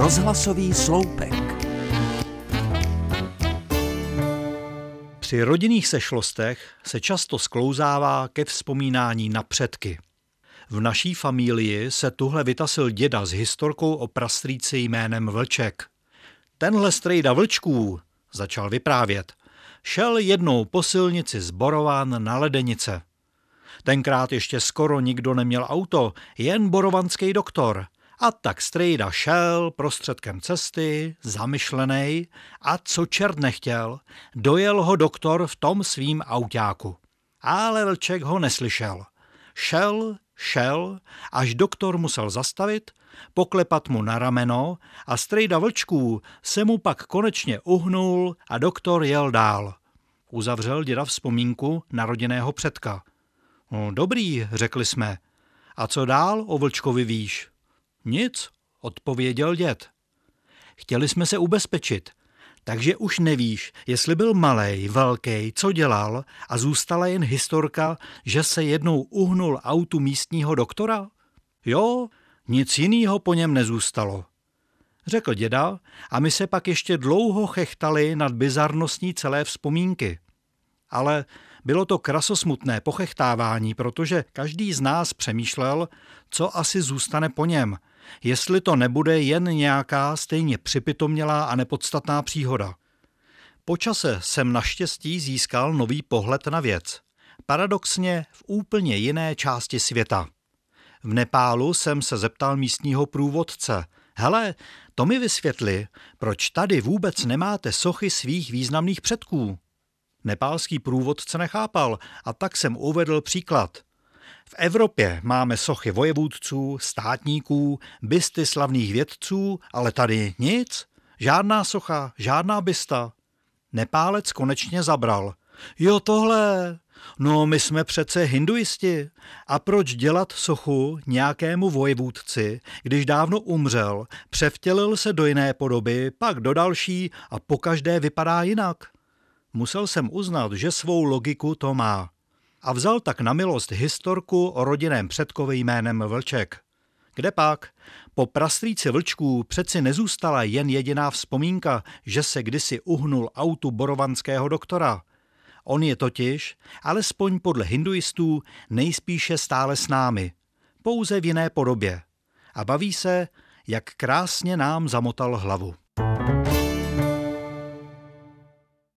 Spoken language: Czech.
Rozhlasový sloupek. Při rodinných sešlostech se často sklouzává ke vzpomínání na předky. V naší familii se tuhle vytasil děda s historkou o prastrýci jménem Vlček. Tenhle strejda vlčků, začal vyprávět, šel jednou po silnici z Borovan na Ledenice. Tenkrát ještě skoro nikdo neměl auto, jen borovanský doktor. A tak strejda šel prostředkem cesty, zamyšlený, a co čert nechtěl, dojel ho doktor v tom svým autáku. Ale Vlček ho neslyšel. Šel, šel, až doktor musel zastavit, poklepat mu na rameno a strejda vlčků se mu pak konečně uhnul a doktor jel dál. Uzavřel děda vzpomínku na rodinného předka. No, dobrý, řekli jsme. A co dál o vlčkovi víš? Nic, odpověděl děd. Chtěli jsme se ubezpečit, takže už nevíš, jestli byl malý, velký, co dělal a zůstala jen historka, že se jednou uhnul autu místního doktora? Jo, nic jiného po něm nezůstalo. Řekl děda a my se pak ještě dlouho chechtali nad bizarností celé vzpomínky. Ale bylo to krasosmutné pochechtávání, protože každý z nás přemýšlel, co asi zůstane po něm, jestli to nebude jen nějaká stejně připitomělá a nepodstatná příhoda. Po čase jsem naštěstí získal nový pohled na věc. Paradoxně v úplně jiné části světa. V Nepálu jsem se zeptal místního průvodce. Hele, to mi vysvětli, proč tady vůbec nemáte sochy svých významných předků. Nepálský průvodce nechápal a tak jsem uvedl příklad. V Evropě máme sochy vojevůdců, státníků, bysty slavných vědců, ale tady nic. Žádná socha, žádná bysta. Nepálec konečně zabral. Jo tohle, no my jsme přece hinduisti. A proč dělat sochu nějakému vojevůdci, když dávno umřel, převtělil se do jiné podoby, pak do další a pokaždé vypadá jinak? Musel jsem uznat, že svou logiku to má. A vzal tak na milost historku o rodinném předkovi jménem Vlček. Kde pak? Po prastrýci vlčků přeci nezůstala jen jediná vzpomínka, že se kdysi uhnul autu borovanského doktora. On je totiž, alespoň podle hinduistů, nejspíše stále s námi, pouze v jiné podobě. A baví se, jak krásně nám zamotal hlavu.